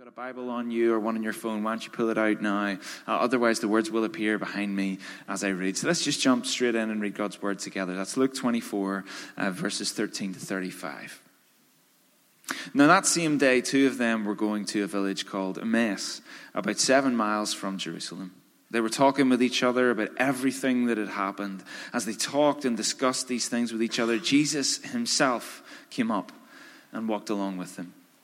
got a Bible on you or one on your phone, why don't you pull it out now? Uh, otherwise, the words will appear behind me as I read. So let's just jump straight in and read God's word together. That's Luke 24, uh, verses 13 to 35. Now, that same day, two of them were going to a village called Emmaus, about seven miles from Jerusalem. They were talking with each other about everything that had happened. As they talked and discussed these things with each other, Jesus himself came up and walked along with them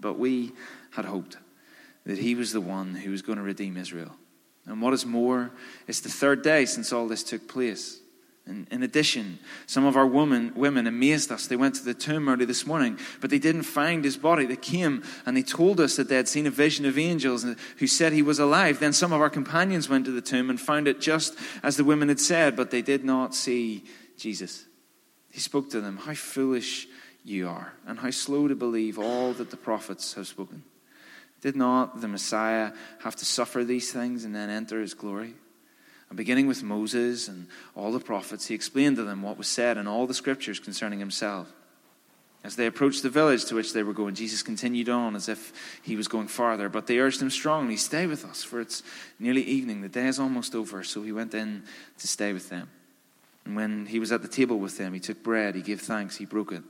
But we had hoped that he was the one who was going to redeem Israel. And what is more, it's the third day since all this took place. And in addition, some of our women, women amazed us. They went to the tomb early this morning, but they didn't find his body. They came and they told us that they had seen a vision of angels who said he was alive. Then some of our companions went to the tomb and found it just as the women had said, but they did not see Jesus. He spoke to them, How foolish you are, and how slow to believe all that the prophets have spoken. Did not the Messiah have to suffer these things and then enter his glory? And beginning with Moses and all the prophets, he explained to them what was said in all the scriptures concerning himself. As they approached the village to which they were going, Jesus continued on as if he was going farther, but they urged him strongly, Stay with us, for it's nearly evening. The day is almost over. So he went in to stay with them. And when he was at the table with them, he took bread, he gave thanks, he broke it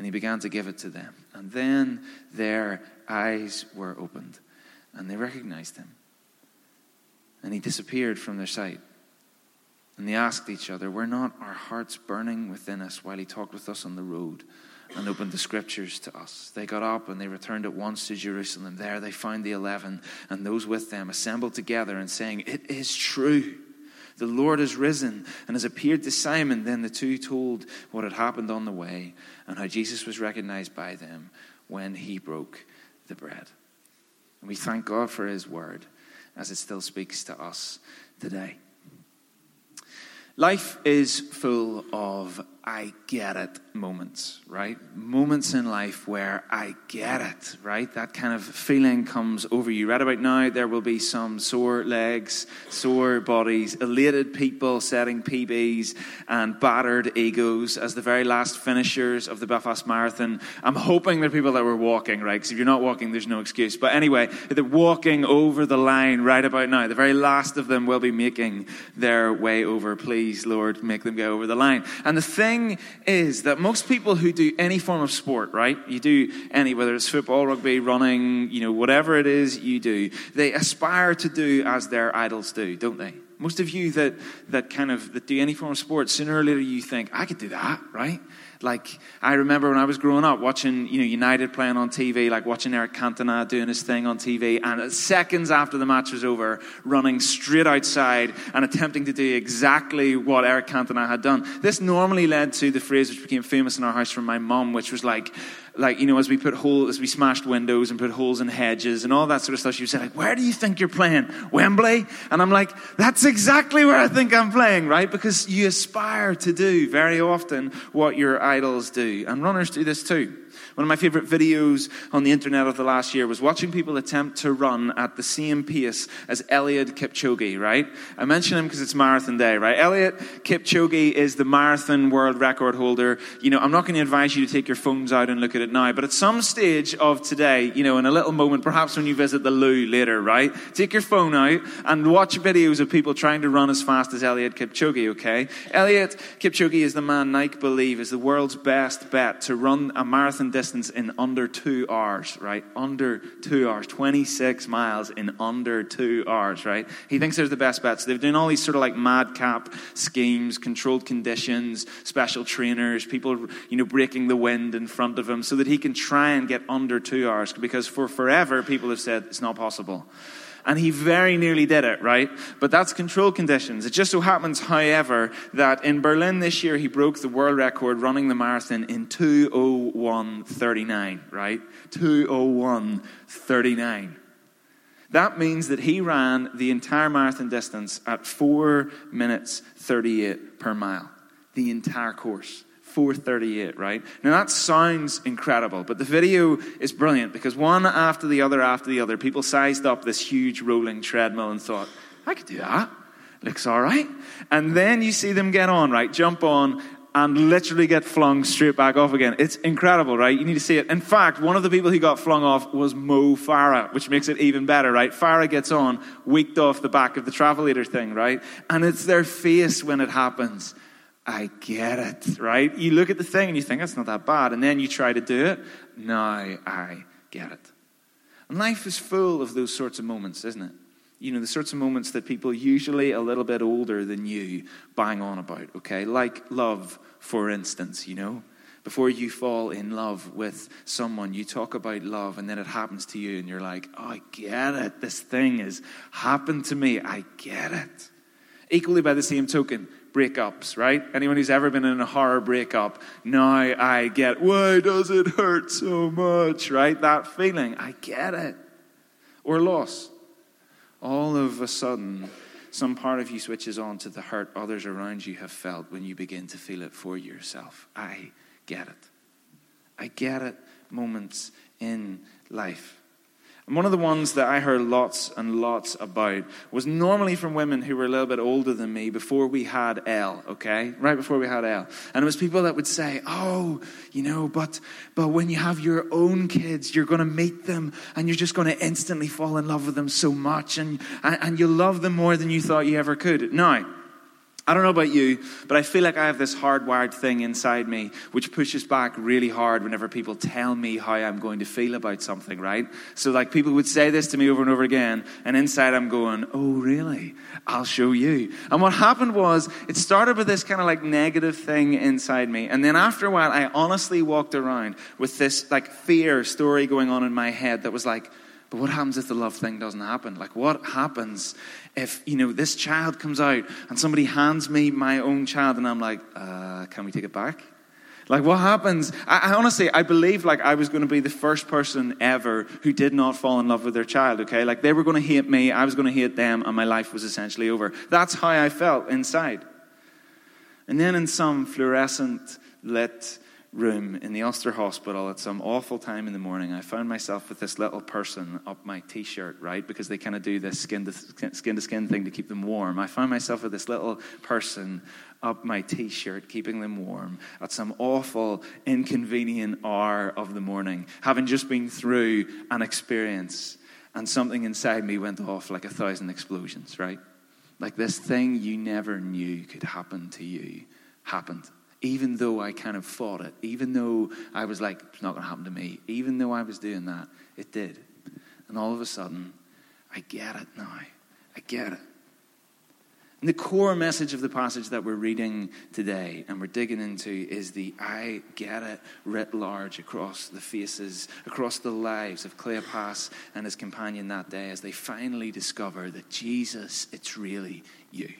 and he began to give it to them. And then their eyes were opened, and they recognized him. And he disappeared from their sight. And they asked each other, Were not our hearts burning within us while he talked with us on the road and opened the scriptures to us? They got up and they returned at once to Jerusalem. There they found the eleven and those with them assembled together and saying, It is true the Lord has risen and has appeared to Simon. Then the two told what had happened on the way and how Jesus was recognized by them when he broke the bread. And we thank God for his word as it still speaks to us today. Life is full of I get it moments, right? Moments in life where I get it, right? That kind of feeling comes over you. Right about now, there will be some sore legs, sore bodies, elated people setting PBs, and battered egos as the very last finishers of the Belfast Marathon. I'm hoping they're people that were walking, right? Because if you're not walking, there's no excuse. But anyway, they're walking over the line right about now. The very last of them will be making their way over. Please, Lord, make them go over the line. And the thing thing is that most people who do any form of sport, right? You do any, whether it's football, rugby, running, you know, whatever it is you do, they aspire to do as their idols do, don't they? Most of you that, that kind of that do any form of sport, sooner or later you think, I could do that, right? Like, I remember when I was growing up watching, you know, United playing on TV, like watching Eric Cantona doing his thing on TV, and seconds after the match was over, running straight outside and attempting to do exactly what Eric Cantona had done. This normally led to the phrase which became famous in our house from my mom, which was like, like, you know, as we put holes, as we smashed windows and put holes in hedges and all that sort of stuff, she say, like, where do you think you're playing? Wembley? And I'm like, that's exactly where I think I'm playing, right? Because you aspire to do very often what your idols do. And runners do this too. One of my favorite videos on the internet of the last year was watching people attempt to run at the same pace as Eliud Kipchoge, right? I mention him because it's marathon day, right? Eliud Kipchoge is the marathon world record holder. You know, I'm not going to advise you to take your phones out and look at it now, but at some stage of today, you know, in a little moment, perhaps when you visit the loo later, right? Take your phone out and watch videos of people trying to run as fast as Eliud Kipchoge, okay? Eliud Kipchoge is the man Nike believe is the world's best bet to run a marathon distance in under two hours, right? Under two hours, 26 miles in under two hours, right? He thinks they're the best bets. They've done all these sort of like madcap schemes, controlled conditions, special trainers, people, you know, breaking the wind in front of him so that he can try and get under two hours because for forever people have said it's not possible. And he very nearly did it, right? But that's control conditions. It just so happens, however, that in Berlin this year, he broke the world record running the marathon in 201.39, right? 201.39. That means that he ran the entire marathon distance at 4 minutes 38 per mile. The entire course. 438, right? Now that sounds incredible, but the video is brilliant because one after the other after the other, people sized up this huge rolling treadmill and thought, I could do that. Looks all right. And then you see them get on, right? Jump on and literally get flung straight back off again. It's incredible, right? You need to see it. In fact, one of the people who got flung off was Mo Farah, which makes it even better, right? Farah gets on, weaked off the back of the Travelator thing, right? And it's their face when it happens. I get it, right? You look at the thing and you think, that's not that bad. And then you try to do it. Now I get it. And life is full of those sorts of moments, isn't it? You know, the sorts of moments that people usually a little bit older than you bang on about, okay? Like love, for instance, you know? Before you fall in love with someone, you talk about love and then it happens to you and you're like, oh, I get it. This thing has happened to me. I get it. Equally by the same token, breakups, right? Anyone who's ever been in a horror breakup, now I get, why does it hurt so much, right? That feeling, I get it. Or loss all of a sudden, some part of you switches on to the hurt others around you have felt when you begin to feel it for yourself. I get it. I get it moments in life. And one of the ones that I heard lots and lots about was normally from women who were a little bit older than me before we had L, okay? Right before we had L. And it was people that would say, oh, you know, but, but when you have your own kids, you're to meet them and you're just to instantly fall in love with them so much and, and, and you'll love them more than you thought you ever could. Now, I don't know about you, but I feel like I have this hardwired thing inside me which pushes back really hard whenever people tell me how I'm going to feel about something, right? So, like, people would say this to me over and over again, and inside I'm going, Oh, really? I'll show you. And what happened was, it started with this kind of like negative thing inside me. And then after a while, I honestly walked around with this like fear story going on in my head that was like, but what happens if the love thing doesn't happen? Like, what happens if, you know, this child comes out and somebody hands me my own child and I'm like, uh, can we take it back? Like, what happens? I, I, honestly, I believe like I was going to be the first person ever who did not fall in love with their child, okay? Like, they were going to hate me, I was going to hate them, and my life was essentially over. That's how I felt inside. And then in some fluorescent lit room in the Ulster Hospital at some awful time in the morning, I found myself with this little person up my t shirt, right? Because they kind of do this skin to, skin to skin thing to keep them warm. I found myself with this little person up my t shirt, keeping them warm at some awful, inconvenient hour of the morning, having just been through an experience. And something inside me went off like a thousand explosions, right? Like this thing you never knew could happen to you happened even though I kind of fought it, even though I was like, it's not going to happen to me, even though I was doing that, it did. And all of a sudden, I get it now. I get it. And the core message of the passage that we're reading today and we're digging into is the I get it writ large across the faces, across the lives of Cleopas and his companion that day as they finally discover that Jesus, it's really you.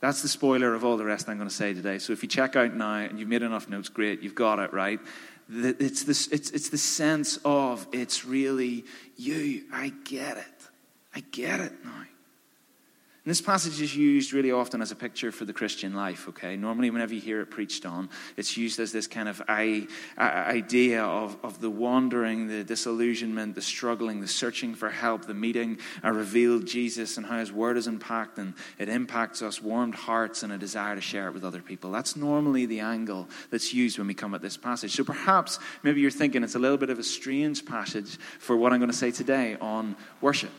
That's the spoiler of all the rest I'm going to say today. So if you check out now and you've made enough notes, great, you've got it, right? It's, this, it's, it's the sense of it's really you. I get it. I get it now. And this passage is used really often as a picture for the Christian life, okay? Normally, whenever you hear it preached on, it's used as this kind of idea of, of the wandering, the disillusionment, the struggling, the searching for help, the meeting a revealed Jesus and how his word is impact and it impacts us, warmed hearts, and a desire to share it with other people. That's normally the angle that's used when we come at this passage. So perhaps maybe you're thinking it's a little bit of a strange passage for what I'm going to say today on worship.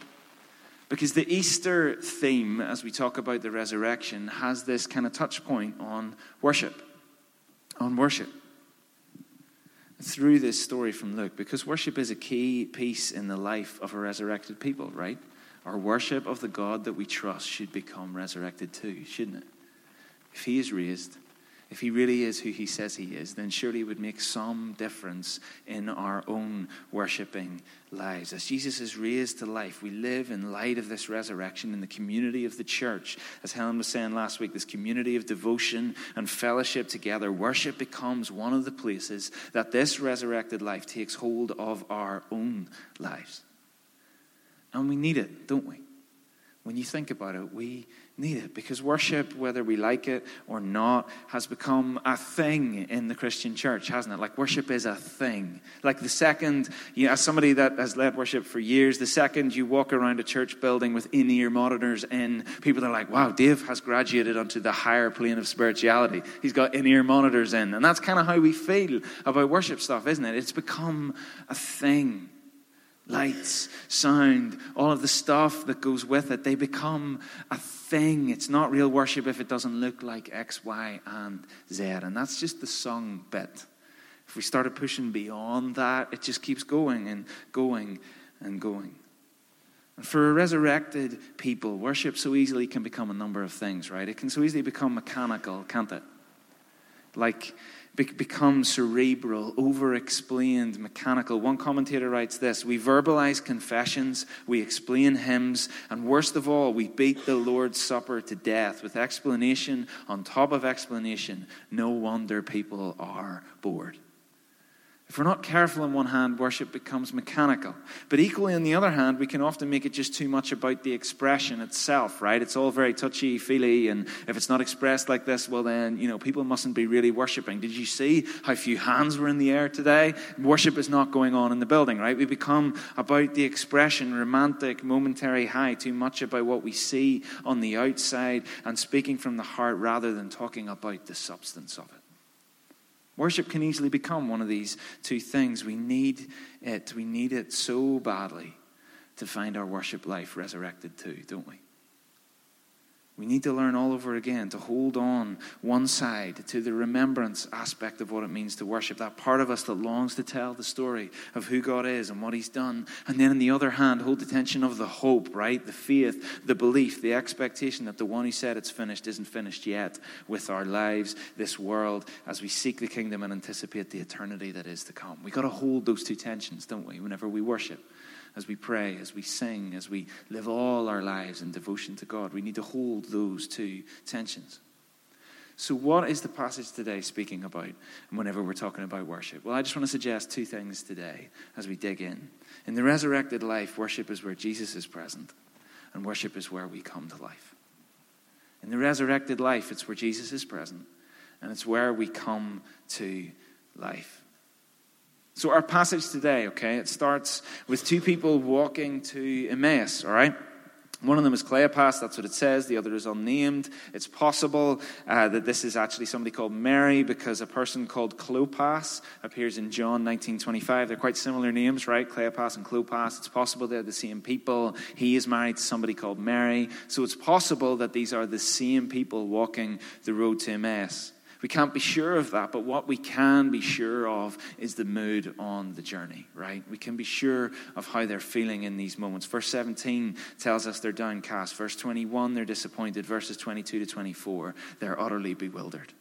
Because the Easter theme, as we talk about the resurrection, has this kind of touch point on worship. On worship. Through this story from Luke, because worship is a key piece in the life of a resurrected people, right? Our worship of the God that we trust should become resurrected too, shouldn't it? If he is raised, if he really is who he says he is, then surely it would make some difference in our own worshipping lives. As Jesus is raised to life, we live in light of this resurrection in the community of the church. As Helen was saying last week, this community of devotion and fellowship together, worship becomes one of the places that this resurrected life takes hold of our own lives. And we need it, don't we? When you think about it, we need it because worship, whether we like it or not, has become a thing in the Christian church, hasn't it? Like worship is a thing. Like the second, you know, as somebody that has led worship for years, the second you walk around a church building with in ear monitors in, people are like, wow, Dave has graduated onto the higher plane of spirituality. He's got in ear monitors in. And that's kind of how we feel about worship stuff, isn't it? It's become a thing lights, sound, all of the stuff that goes with it, they become a thing. It's not real worship if it doesn't look like X, Y, and Z. And that's just the song bit. If we started pushing beyond that, it just keeps going and going and going. And for a resurrected people, worship so easily can become a number of things, right? It can so easily become mechanical, can't it? Like become cerebral, over explained, mechanical. One commentator writes this We verbalize confessions, we explain hymns, and worst of all, we beat the Lord's Supper to death with explanation on top of explanation. No wonder people are bored. If we're not careful on one hand, worship becomes mechanical. But equally, on the other hand, we can often make it just too much about the expression itself, right? It's all very touchy feely, and if it's not expressed like this, well, then, you know, people mustn't be really worshiping. Did you see how few hands were in the air today? Worship is not going on in the building, right? We become about the expression, romantic, momentary high, too much about what we see on the outside and speaking from the heart rather than talking about the substance of it. Worship can easily become one of these two things. We need it. We need it so badly to find our worship life resurrected too, don't we? We need to learn all over again to hold on one side to the remembrance aspect of what it means to worship, that part of us that longs to tell the story of who God is and what He's done. And then, on the other hand, hold the tension of the hope, right? The faith, the belief, the expectation that the one who said it's finished isn't finished yet with our lives, this world, as we seek the kingdom and anticipate the eternity that is to come. We've got to hold those two tensions, don't we, whenever we worship as we pray, as we sing, as we live all our lives in devotion to God. We need to hold those two tensions. So, what is the passage today speaking about whenever we're talking about worship? Well, I just want to suggest two things today as we dig in. In the resurrected life, worship is where Jesus is present, and worship is where we come to life. In the resurrected life, it's where Jesus is present, and it's where we come to life. So, our passage today, okay, it starts with two people walking to Emmaus, all right? One of them is Cleopas, that's what it says. The other is unnamed. It's possible uh, that this is actually somebody called Mary because a person called Clopas appears in John 1925. They're quite similar names, right? Cleopas and Clopas. It's possible they're the same people. He is married to somebody called Mary. So it's possible that these are the same people walking the road to Emmaus. We can't be sure of that, but what we can be sure of is the mood on the journey, right? We can be sure of how they're feeling in these moments. Verse 17 tells us they're downcast. Verse 21, they're disappointed. Verses 22 to 24, they're utterly bewildered.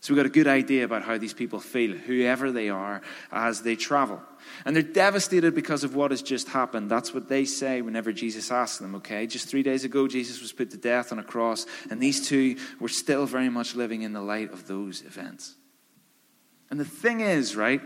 So we've got a good idea about how these people feel, whoever they are, as they travel. And they're devastated because of what has just happened. That's what they say whenever Jesus asks them, okay? Just three days ago, Jesus was put to death on a cross, and these two were still very much living in the light of those events. And the thing is, right?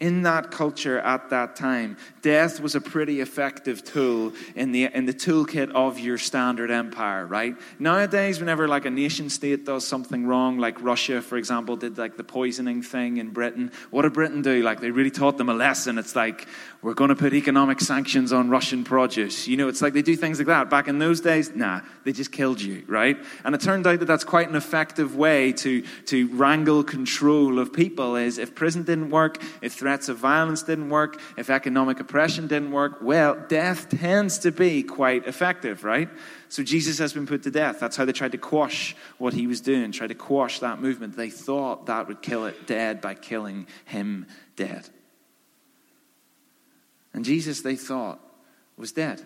In that culture at that time, death was a pretty effective tool in the, in the toolkit of your standard empire, right? Nowadays, whenever like a nation state does something wrong, like Russia, for example, did like the poisoning thing in Britain, what did Britain do? Like they really taught them a lesson. It's like, we're going to put economic sanctions on Russian produce. You know, it's like they do things like that. Back in those days, nah, they just killed you, right? And it turned out that that's quite an effective way to, to wrangle control of people is if prison didn't work, if threats of violence didn't work, if economic oppression didn't work, well, death tends to be quite effective, right? So Jesus has been put to death. That's how they tried to quash what he was doing, tried to quash that movement. They thought that would kill it dead by killing him dead. And Jesus, they thought, was dead.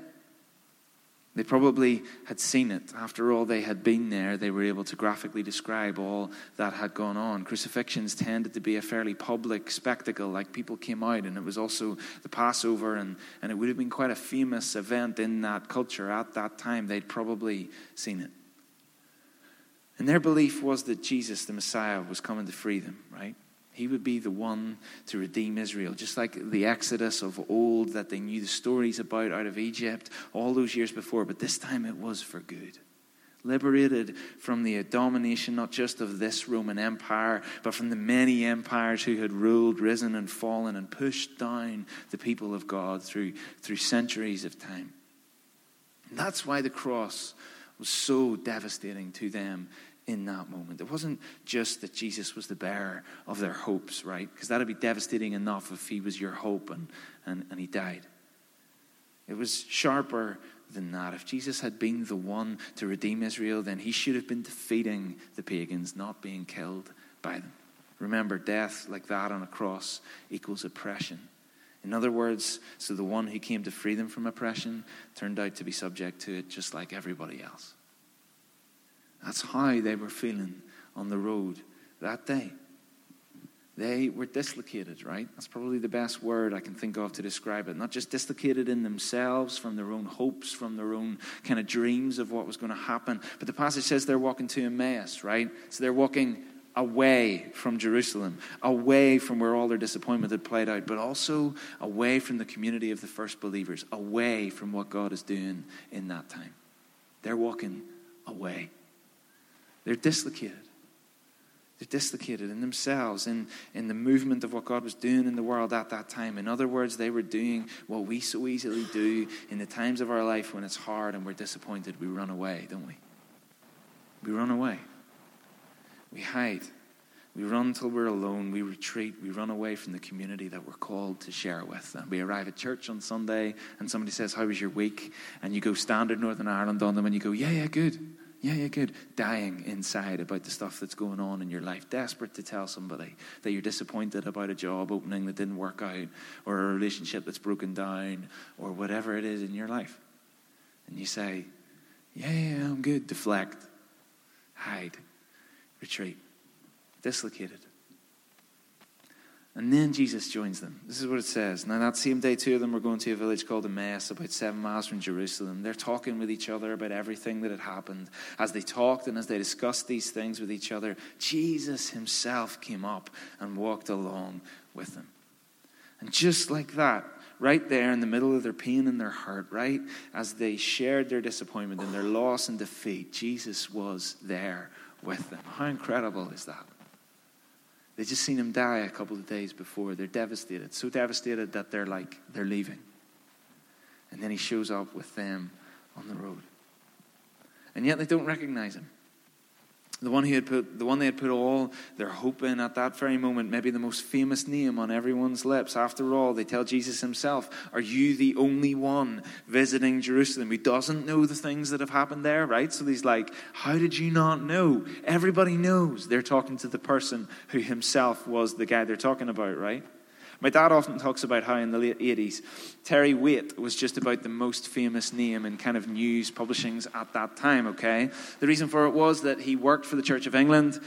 They probably had seen it. After all, they had been there. They were able to graphically describe all that had gone on. Crucifixions tended to be a fairly public spectacle, like people came out, and it was also the Passover, and, and it would have been quite a famous event in that culture at that time. They'd probably seen it. And their belief was that Jesus, the Messiah, was coming to free them, right? He would be the one to redeem Israel, just like the Exodus of old that they knew the stories about out of Egypt all those years before, but this time it was for good. Liberated from the domination not just of this Roman Empire, but from the many empires who had ruled, risen, and fallen and pushed down the people of God through, through centuries of time. And that's why the cross was so devastating to them in that moment. It wasn't just that Jesus was the bearer of their hopes, right? Because that'd be devastating enough if he was your hope and, and, and he died. It was sharper than that. If Jesus had been the one to redeem Israel, then he should have been defeating the pagans, not being killed by them. Remember, death like that on a cross equals oppression. In other words, so the one who came to free them from oppression turned out to be subject to it just like everybody else. That's how they were feeling on the road that day. They were dislocated, right? That's probably the best word I can think of to describe it. Not just dislocated in themselves from their own hopes, from their own kind of dreams of what was going to happen, but the passage says they're walking to Emmaus, right? So they're walking away from Jerusalem, away from where all their disappointment had played out, but also away from the community of the first believers, away from what God is doing in that time. They're walking away. They're dislocated. They're dislocated in themselves, in, in the movement of what God was doing in the world at that time. In other words, they were doing what we so easily do in the times of our life when it's hard and we're disappointed. We run away, don't we? We run away. We hide. We run until we're alone. We retreat. We run away from the community that we're called to share with. And we arrive at church on Sunday, and somebody says, How was your week? And you go standard Northern Ireland on them, and you go, Yeah, yeah, good. Yeah, yeah, good. Dying inside about the stuff that's going on in your life. Desperate to tell somebody that you're disappointed about a job opening that didn't work out, or a relationship that's broken down, or whatever it is in your life. And you say, Yeah, yeah, I'm good. Deflect, hide, retreat, dislocated. And then Jesus joins them. This is what it says. Now, that same day, two of them were going to a village called Emmaus, about seven miles from Jerusalem. They're talking with each other about everything that had happened. As they talked and as they discussed these things with each other, Jesus himself came up and walked along with them. And just like that, right there in the middle of their pain and their hurt, right as they shared their disappointment and their loss and defeat, Jesus was there with them. How incredible is that? They just seen him die a couple of days before. They're devastated, so devastated that they're like, they're leaving. And then he shows up with them on the road. And yet they don't recognize him. The one, who had put, the one they had put all their hope in at that very moment, maybe the most famous name on everyone's lips. After all, they tell Jesus himself, Are you the only one visiting Jerusalem who doesn't know the things that have happened there, right? So he's like, How did you not know? Everybody knows. They're talking to the person who himself was the guy they're talking about, right? My dad often talks about how in the late 80s, Terry Waite was just about the most famous name in kind of news publishings at that time, okay? The reason for it was that he worked for the Church of England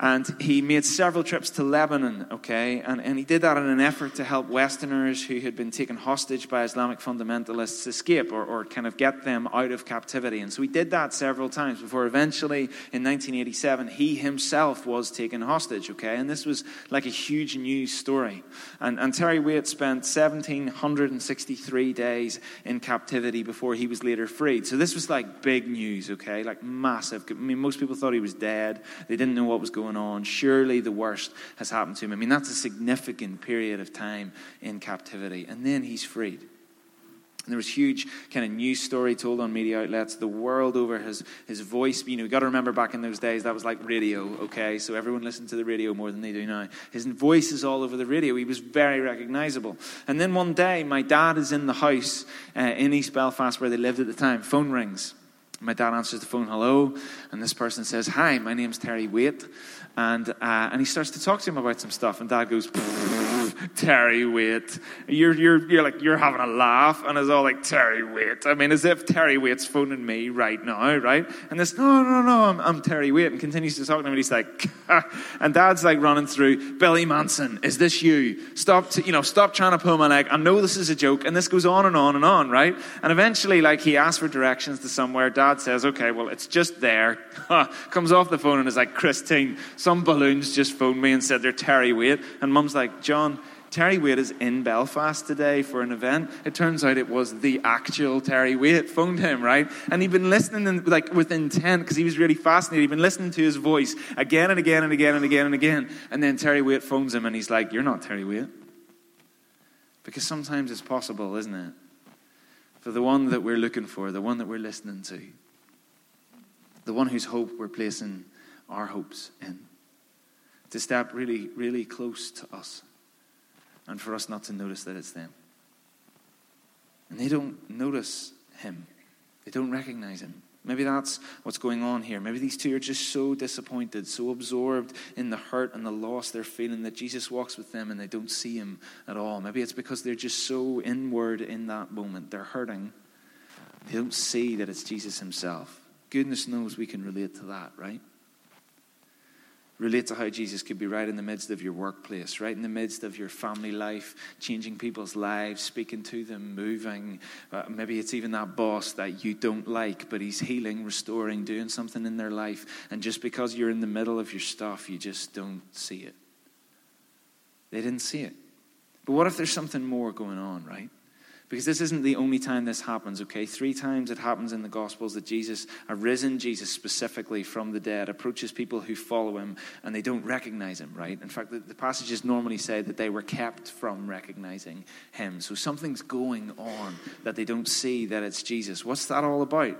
and he made several trips to Lebanon, okay? And, and he did that in an effort to help Westerners who had been taken hostage by Islamic fundamentalists escape or, or kind of get them out of captivity. And so he did that several times before eventually in 1987 he himself was taken hostage, okay? And this was like a huge news story. And, and Terry Waite spent 1,763 days in captivity before he was later freed. So this was like big news, okay? Like massive. I mean, most people thought he was dead, they didn't know what was going going on. Surely the worst has happened to him. I mean, that's a significant period of time in captivity. And then he's freed. And there was huge kind of news story told on media outlets the world over. His, his voice, you know, you got to remember back in those days that was like radio, okay? So everyone listened to the radio more than they do now. His voice is all over the radio. He was very recognizable. And then one day, my dad is in the house uh, in East Belfast where they lived at the time. Phone rings. My dad answers the phone, hello, and this person says, Hi, my name's Terry Waite. And, uh, and he starts to talk to him about some stuff, and dad goes, Terry, wait. You're, you're, you're like, you're having a laugh, and it's all like, Terry, wait. I mean, as if Terry Waite's phoning me right now, right? And this, no, no, no, I'm, I'm Terry Waite, and continues to talk to him, and he's like, and dad's like running through, Billy Manson, is this you? Stop, to, you know, stop trying to pull my leg. I know this is a joke, and this goes on and on and on, right? And eventually, like, he asks for directions to somewhere. Dad says, okay, well, it's just there. Comes off the phone and is like, Christine, some balloons just phoned me and said they're Terry Waite. And mum's like, John, Terry Waite is in Belfast today for an event. It turns out it was the actual Terry Waite phoned him, right? And he'd been listening in, like with intent because he was really fascinated. He'd been listening to his voice again and again and again and again and again. And then Terry Waite phones him and he's like, You're not Terry Waite. Because sometimes it's possible, isn't it? For the one that we're looking for, the one that we're listening to, the one whose hope we're placing our hopes in, to step really, really close to us and for us not to notice that it's them. And they don't notice him, they don't recognize him. Maybe that's what's going on here. Maybe these two are just so disappointed, so absorbed in the hurt and the loss they're feeling that Jesus walks with them and they don't see him at all. Maybe it's because they're just so inward in that moment. They're hurting. They don't see that it's Jesus himself. Goodness knows we can relate to that, right? Relate to how Jesus could be right in the midst of your workplace, right in the midst of your family life, changing people's lives, speaking to them, moving. Uh, maybe it's even that boss that you don't like, but he's healing, restoring, doing something in their life. And just because you're in the middle of your stuff, you just don't see it. They didn't see it. But what if there's something more going on, right? Because this isn't the only time this happens, okay? Three times it happens in the Gospels that Jesus, a risen Jesus specifically from the dead, approaches people who follow him and they don't recognize him, right? In fact, the, the passages normally say that they were kept from recognizing him. So something's going on that they don't see that it's Jesus. What's that all about?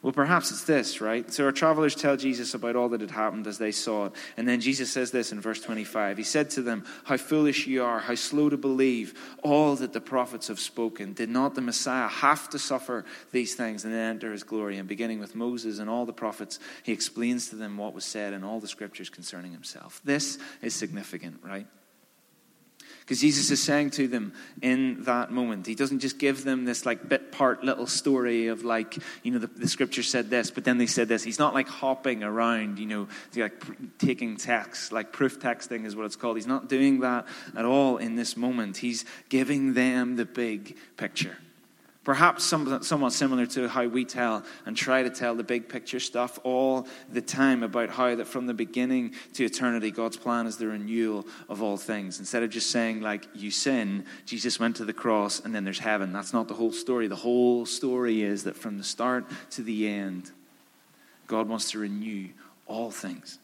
Well, perhaps it's this, right? So our travelers tell Jesus about all that had happened as they saw it. And then Jesus says this in verse 25. He said to them, How foolish you are, how slow to believe all that the prophets have spoken. Did not the Messiah have to suffer these things and then enter his glory? And beginning with Moses and all the prophets, he explains to them what was said in all the scriptures concerning himself. This is significant, right? Because Jesus is saying to them in that moment, He doesn't just give them this like bit part little story of like, you know, the, the scripture said this, but then they said this. He's not like hopping around, you know, like taking text, like proof texting is what it's called. He's not doing that at all in this moment. He's giving them the big picture. Perhaps somewhat similar to how we tell and try to tell the big picture stuff all the time about how that from the beginning to eternity, God's plan is the renewal of all things. Instead of just saying, like, you sin, Jesus went to the cross and then there's heaven. That's not the whole story. The whole story is that from the start to the end, God wants to renew all things.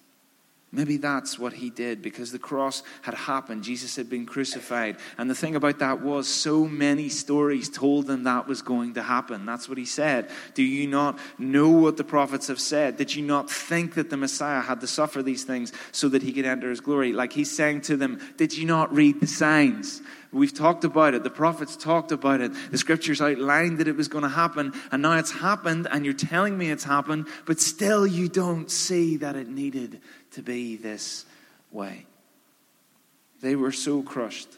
Maybe that's what he did because the cross had happened. Jesus had been crucified. And the thing about that was, so many stories told them that was going to happen. That's what he said. Do you not know what the prophets have said? Did you not think that the Messiah had to suffer these things so that he could enter his glory? Like he's saying to them, Did you not read the signs? We've talked about it. The prophets talked about it. The scriptures outlined that it was going to happen. And now it's happened, and you're telling me it's happened, but still you don't see that it needed to be this way. They were so crushed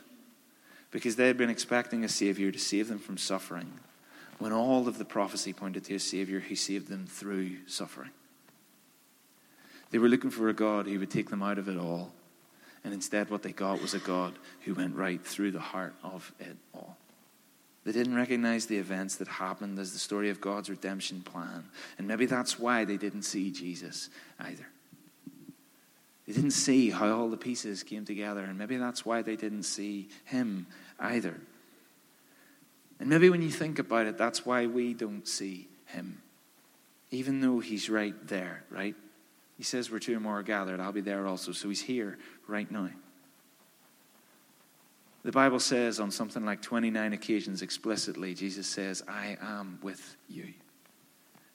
because they had been expecting a Savior to save them from suffering when all of the prophecy pointed to a Savior who saved them through suffering. They were looking for a God who would take them out of it all. And instead, what they got was a God who went right through the heart of it all. They didn't recognize the events that happened as the story of God's redemption plan. And maybe that's why they didn't see Jesus either. They didn't see how all the pieces came together, and maybe that's why they didn't see him either. And maybe when you think about it, that's why we don't see him, even though he's right there, right? He says, Where two or more are gathered, I'll be there also. So he's here right now. The Bible says on something like 29 occasions explicitly, Jesus says, I am with you.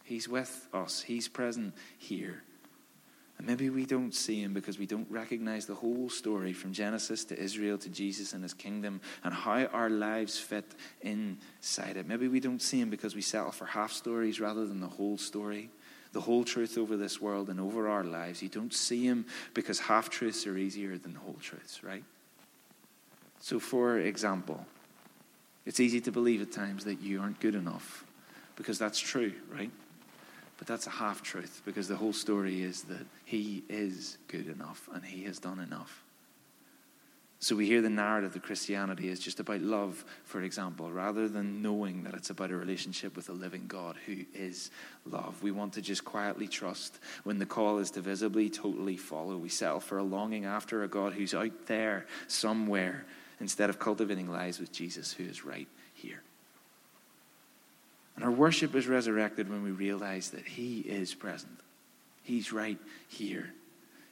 He's with us, He's present here. And maybe we don't see him because we don't recognize the whole story from Genesis to Israel to Jesus and his kingdom and how our lives fit inside it. Maybe we don't see him because we settle for half stories rather than the whole story, the whole truth over this world and over our lives. You don't see him because half truths are easier than whole truths, right? So, for example, it's easy to believe at times that you aren't good enough because that's true, right? But that's a half truth because the whole story is that He is good enough and He has done enough. So we hear the narrative that Christianity is just about love, for example, rather than knowing that it's about a relationship with a living God who is love. We want to just quietly trust when the call is to visibly, totally follow. We settle for a longing after a God who's out there somewhere instead of cultivating lives with Jesus who is right here. And our worship is resurrected when we realize that He is present. He's right here.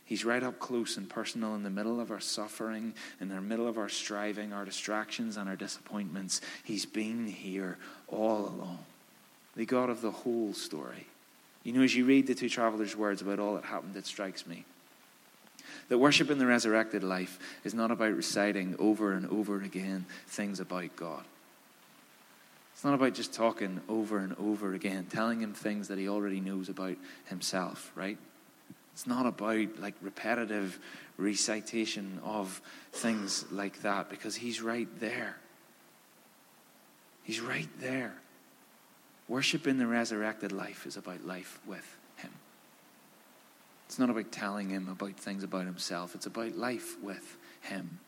He's right up close and personal in the middle of our suffering, in the middle of our striving, our distractions, and our disappointments. He's been here all along. The God of the whole story. You know, as you read the two travelers' words about all that happened, it strikes me that worship in the resurrected life is not about reciting over and over again things about God. It's not about just talking over and over again, telling him things that he already knows about himself, right? It's not about like repetitive recitation of things like that because he's right there. He's right there. Worship in the resurrected life is about life with him. It's not about telling him about things about himself, it's about life with him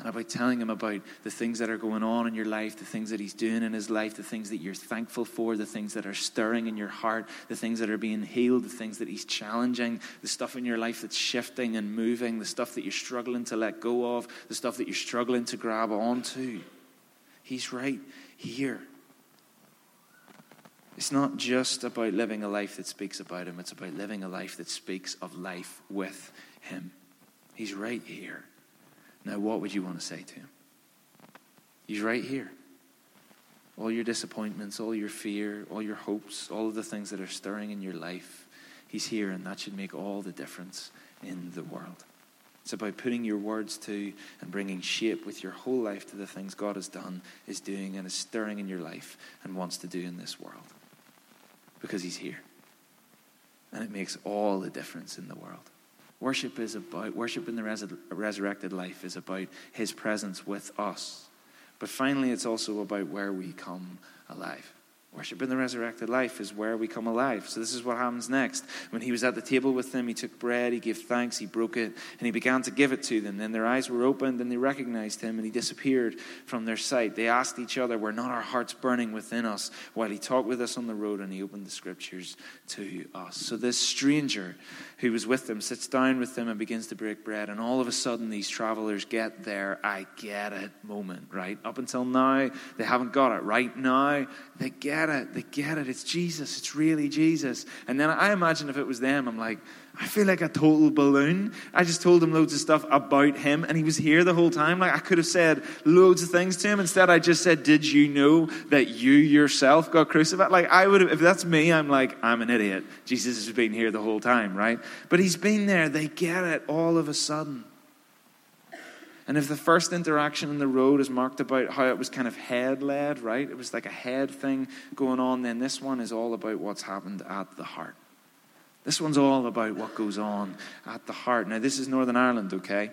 and about telling him about the things that are going on in your life, the things that he's doing in his life, the things that you're thankful for, the things that are stirring in your heart, the things that are being healed, the things that he's challenging, the stuff in your life that's shifting and moving, the stuff that you're struggling to let go of, the stuff that you're struggling to grab onto. He's right here. It's not just about living a life that speaks about him, it's about living a life that speaks of life with him. He's right here. Now, what would you want to say to him? He's right here. All your disappointments, all your fear, all your hopes, all of the things that are stirring in your life, he's here, and that should make all the difference in the world. It's about putting your words to and bringing shape with your whole life to the things God has done, is doing, and is stirring in your life and wants to do in this world. Because He's here. And it makes all the difference in the world. Worship is about, worship in the res- resurrected life is about his presence with us. But finally, it's also about where we come alive. Worship in the resurrected life is where we come alive. So, this is what happens next. When he was at the table with them, he took bread, he gave thanks, he broke it, and he began to give it to them. Then their eyes were opened, and they recognized him, and he disappeared from their sight. They asked each other, Were not our hearts burning within us while he talked with us on the road and he opened the scriptures to us? So, this stranger who was with them sits down with them and begins to break bread. And all of a sudden, these travelers get their I get it moment, right? Up until now, they haven't got it. Right now, they get it. They get it. It's Jesus. It's really Jesus. And then I imagine if it was them, I'm like, I feel like a total balloon. I just told him loads of stuff about him, and he was here the whole time. Like, I could have said loads of things to him. Instead, I just said, Did you know that you yourself got crucified? Like, I would have, if that's me, I'm like, I'm an idiot. Jesus has been here the whole time, right? But he's been there. They get it all of a sudden. And if the first interaction in the road is marked about how it was kind of head led, right? It was like a head thing going on, then this one is all about what's happened at the heart. This one's all about what goes on at the heart. Now, this is Northern Ireland, okay?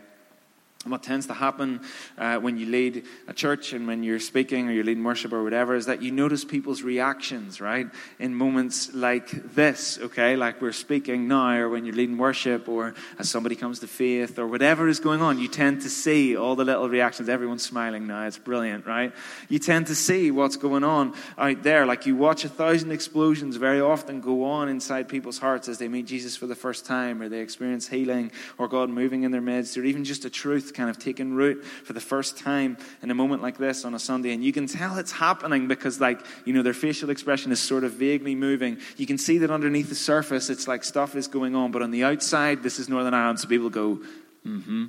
And what tends to happen uh, when you lead a church and when you're speaking or you're leading worship or whatever is that you notice people's reactions, right? In moments like this, okay? Like we're speaking now, or when you're leading worship, or as somebody comes to faith, or whatever is going on, you tend to see all the little reactions. Everyone's smiling now. It's brilliant, right? You tend to see what's going on out there. Like you watch a thousand explosions very often go on inside people's hearts as they meet Jesus for the first time, or they experience healing, or God moving in their midst, or even just a truth truth kind of taking root for the first time in a moment like this on a Sunday. And you can tell it's happening because, like, you know, their facial expression is sort of vaguely moving. You can see that underneath the surface, it's like stuff is going on. But on the outside, this is Northern Ireland, so people go, mm hmm.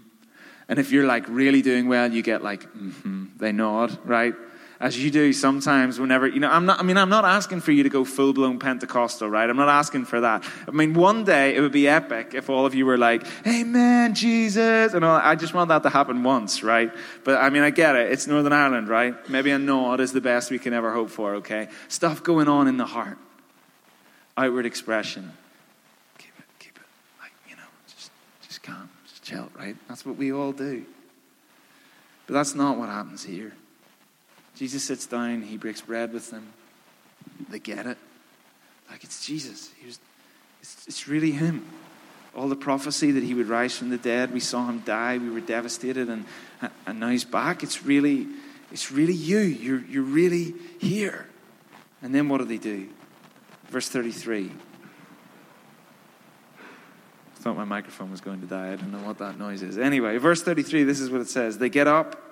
And if you're like really doing well, you get like, mm hmm. They nod, right? As you do sometimes whenever, you know, I'm not, I mean, I'm not asking for you to go full blown Pentecostal, right? I'm not asking for that. I mean, one day it would be epic if all of you were like, Amen, Jesus. And all, I just want that to happen once, right? But I mean, I get it. It's Northern Ireland, right? Maybe a nod is the best we can ever hope for, okay? Stuff going on in the heart. Outward expression. Keep it, keep it, like, you know, just, just calm, just chill, right? That's what we all do. But that's not what happens here. Jesus sits down, he breaks bread with them. They get it. Like it's Jesus. He was, it's, it's really him. All the prophecy that he would rise from the dead, we saw him die, we were devastated, and, and now he's back. It's really, it's really you. You're, you're really here. And then what do they do? Verse 33. I thought my microphone was going to die. I don't know what that noise is. Anyway, verse 33, this is what it says. They get up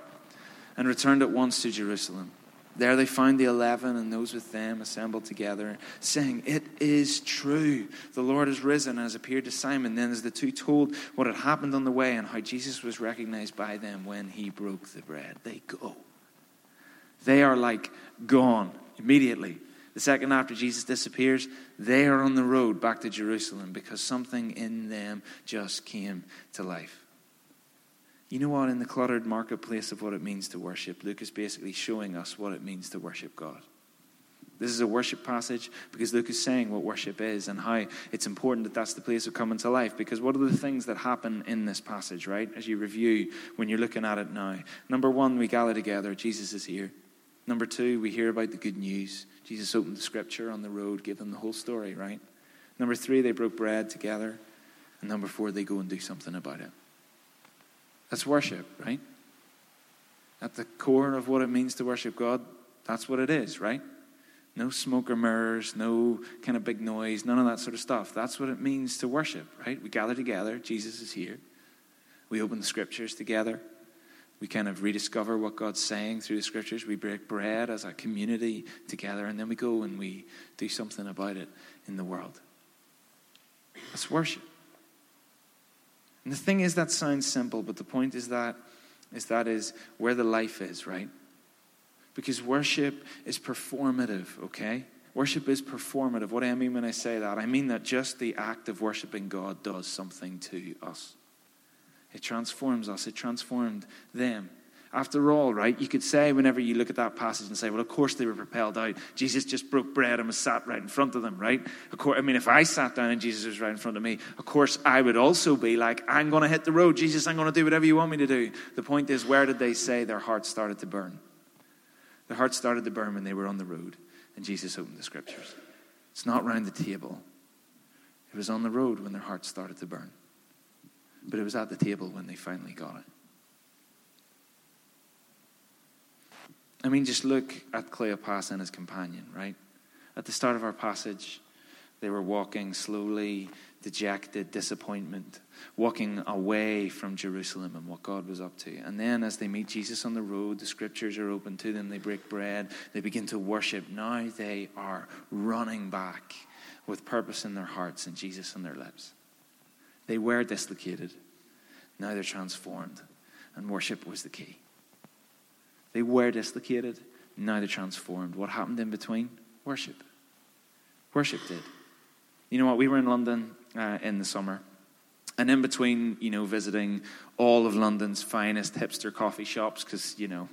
and returned at once to Jerusalem. There they found the eleven and those with them assembled together, saying, It is true. The Lord has risen and has appeared to Simon. Then, as the two told what had happened on the way and how Jesus was recognized by them when he broke the bread, they go. They are like gone immediately. The second after Jesus disappears, they are on the road back to Jerusalem because something in them just came to life. You know what? In the cluttered marketplace of what it means to worship, Luke is basically showing us what it means to worship God. This is a worship passage because Luke is saying what worship is and how it's important that that's the place of coming to life. Because what are the things that happen in this passage, right? As you review when you're looking at it now. Number one, we gather together. Jesus is here. Number two, we hear about the good news. Jesus opened the scripture on the road, gave them the whole story, right? Number three, they broke bread together. And number four, they go and do something about it. That's worship, right? At the core of what it means to worship God, that's what it is, right? No smoke or mirrors, no kind of big noise, none of that sort of stuff. That's what it means to worship, right? We gather together, Jesus is here. We open the scriptures together. We kind of rediscover what God's saying through the scriptures. We break bread as a community together, and then we go and we do something about it in the world. That's worship. And the thing is, that sounds simple, but the point is that is that is where the life is, right? Because worship is performative, okay? Worship is performative. What do I mean when I say that? I mean that just the act of worshiping God does something to us. It transforms us, it transformed them. After all, right, you could say whenever you look at that passage and say, well, of course they were propelled out. Jesus just broke bread and was sat right in front of them, right? Of course, I mean, if I sat down and Jesus was right in front of me, of course I would also be like, I'm going to hit the road. Jesus, I'm going to do whatever you want me to do. The point is, where did they say their hearts started to burn? Their hearts started to burn when they were on the road and Jesus opened the scriptures. It's not round the table, it was on the road when their hearts started to burn. But it was at the table when they finally got it. I mean, just look at Cleopas and his companion, right? At the start of our passage, they were walking slowly, dejected, disappointment, walking away from Jerusalem and what God was up to. And then, as they meet Jesus on the road, the scriptures are open to them, they break bread, they begin to worship. Now they are running back with purpose in their hearts and Jesus on their lips. They were dislocated. Now they're transformed. And worship was the key. They were dislocated. Now they're transformed. What happened in between? Worship. Worship did. You know what? We were in London uh, in the summer. And in between, you know, visiting all of London's finest hipster coffee shops, because, you know,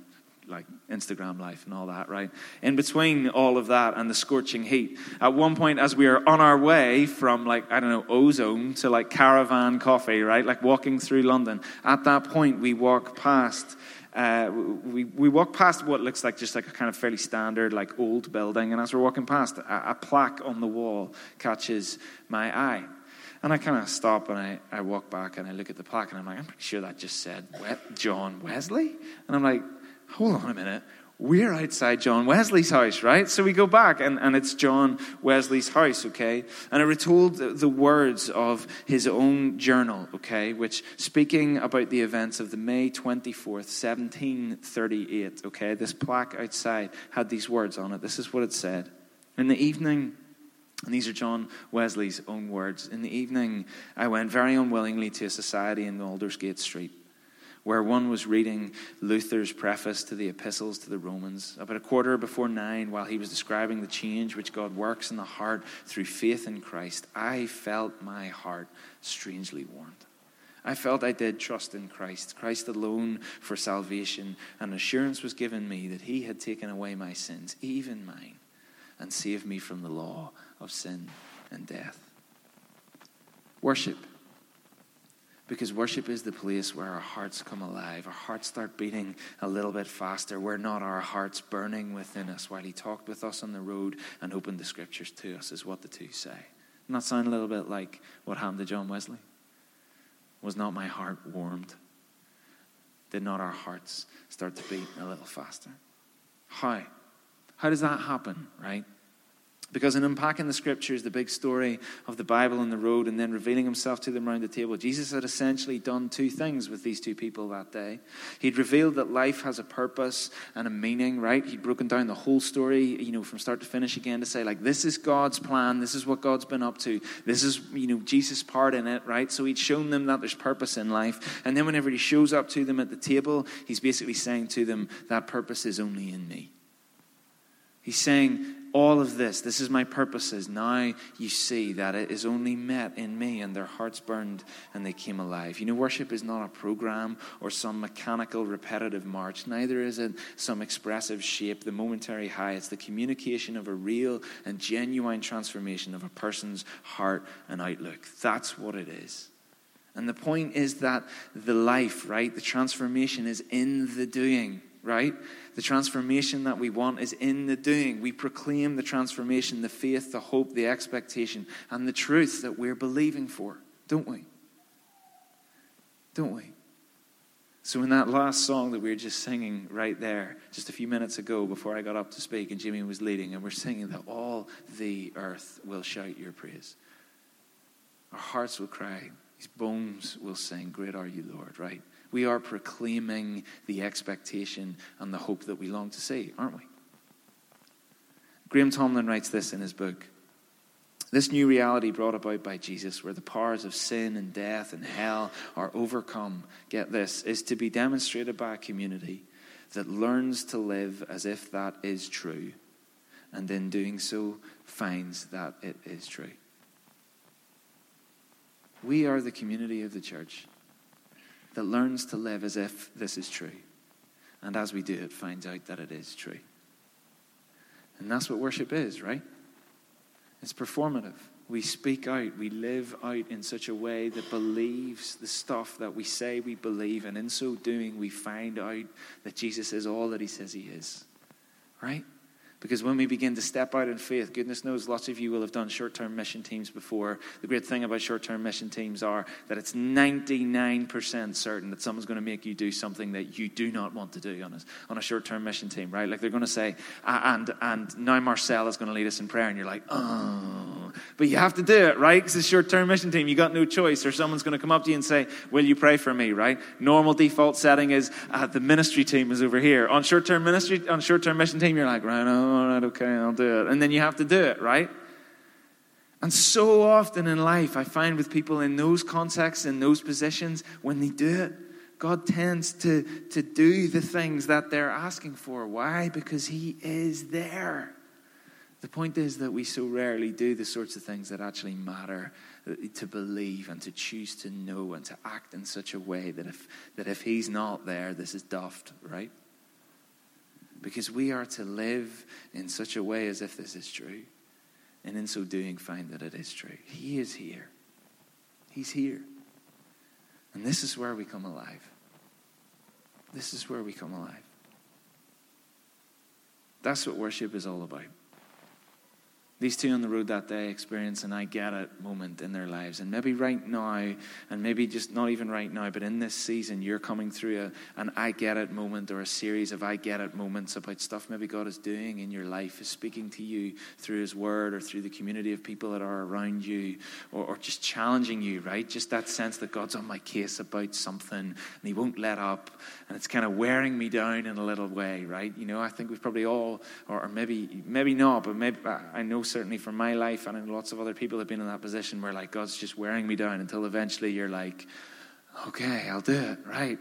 like Instagram life and all that, right? In between all of that and the scorching heat, at one point as we are on our way from like, I don't know, ozone to like caravan coffee, right? Like walking through London, at that point we walk past. Uh, we, we walk past what looks like just like a kind of fairly standard, like old building, and as we're walking past, a, a plaque on the wall catches my eye. And I kind of stop and I, I walk back and I look at the plaque and I'm like, I'm pretty sure that just said John Wesley. And I'm like, hold on a minute. We're outside John Wesley's house, right? So we go back, and, and it's John Wesley's house, okay? And it retold the, the words of his own journal, okay, which speaking about the events of the May 24th, 1738, okay, this plaque outside had these words on it. This is what it said. In the evening, and these are John Wesley's own words. In the evening, I went very unwillingly to a society in Aldersgate Street where one was reading Luther's preface to the epistles to the Romans. About a quarter before nine, while he was describing the change which God works in the heart through faith in Christ, I felt my heart strangely warmed. I felt I did trust in Christ, Christ alone for salvation, and assurance was given me that he had taken away my sins, even mine, and saved me from the law of sin and death. Worship Because worship is the place where our hearts come alive. Our hearts start beating a little bit faster. We're not our hearts burning within us while He talked with us on the road and opened the scriptures to us, is what the two say. Doesn't that sound a little bit like what happened to John Wesley? Was not my heart warmed? Did not our hearts start to beat a little faster? How? How does that happen, right? Because in unpacking the scriptures, the big story of the Bible on the road, and then revealing himself to them around the table, Jesus had essentially done two things with these two people that day. He'd revealed that life has a purpose and a meaning, right? He'd broken down the whole story, you know, from start to finish again to say, like, this is God's plan. This is what God's been up to. This is, you know, Jesus' part in it, right? So he'd shown them that there's purpose in life. And then whenever he shows up to them at the table, he's basically saying to them, that purpose is only in me. He's saying, all of this, this is my purposes. Now you see that it is only met in me, and their hearts burned and they came alive. You know, worship is not a program or some mechanical, repetitive march. Neither is it some expressive shape, the momentary high. It's the communication of a real and genuine transformation of a person's heart and outlook. That's what it is. And the point is that the life, right, the transformation is in the doing, right? The transformation that we want is in the doing. We proclaim the transformation, the faith, the hope, the expectation, and the truth that we're believing for, don't we? Don't we? So, in that last song that we were just singing right there, just a few minutes ago before I got up to speak, and Jimmy was leading, and we're singing that all the earth will shout your praise. Our hearts will cry, these bones will sing, Great are you, Lord, right? We are proclaiming the expectation and the hope that we long to see, aren't we? Graham Tomlin writes this in his book. This new reality brought about by Jesus, where the powers of sin and death and hell are overcome, get this, is to be demonstrated by a community that learns to live as if that is true, and in doing so finds that it is true. We are the community of the church that learns to live as if this is true. And as we do it, finds out that it is true. And that's what worship is, right? It's performative. We speak out, we live out in such a way that believes the stuff that we say we believe, and in so doing, we find out that Jesus is all that he says he is, right? Because when we begin to step out in faith, goodness knows lots of you will have done short term mission teams before. The great thing about short term mission teams are that it's 99% certain that someone's going to make you do something that you do not want to do on a, on a short term mission team, right? Like they're going to say, and, and now Marcel is going to lead us in prayer, and you're like, oh but you have to do it, right? Because it's short term mission team. You got no choice. Or someone's going to come up to you and say, Will you pray for me, right? Normal default setting is uh, the ministry team is over here. On short term ministry, on short term mission team, you're like, Right, all right, okay, I'll do it. And then you have to do it, right? And so often in life, I find with people in those contexts, in those positions, when they do it, God tends to, to do the things that they're asking for. Why? Because He is there. The point is that we so rarely do the sorts of things that actually matter uh, to believe and to choose to know and to act in such a way that if, that if He's not there, this is daft, right? Because we are to live in such a way as if this is true. And in so doing, find that it is true. He is here. He's here. And this is where we come alive. This is where we come alive. That's what worship is all about. These two on the road that day experience an I get it moment in their lives. And maybe right now, and maybe just not even right now, but in this season, you're coming through a, an I get it moment or a series of I get it moments about stuff maybe God is doing in your life, is speaking to you through His Word or through the community of people that are around you or, or just challenging you, right? Just that sense that God's on my case about something and He won't let up. And it's kind of wearing me down in a little way, right? You know, I think we've probably all, or, or maybe, maybe not, but maybe I know certainly for my life, and lots of other people have been in that position where like God's just wearing me down until eventually you're like, okay, I'll do it, right?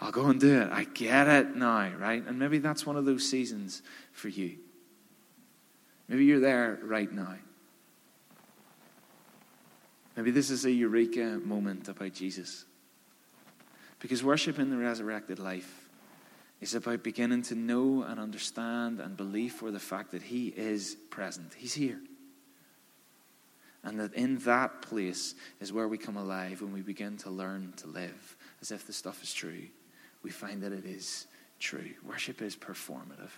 I'll go and do it. I get it now, right? And maybe that's one of those seasons for you. Maybe you're there right now. Maybe this is a eureka moment about Jesus. Because worship in the resurrected life is about beginning to know and understand and believe for the fact that He is present. He's here. And that in that place is where we come alive when we begin to learn to live as if the stuff is true. We find that it is true. Worship is performative.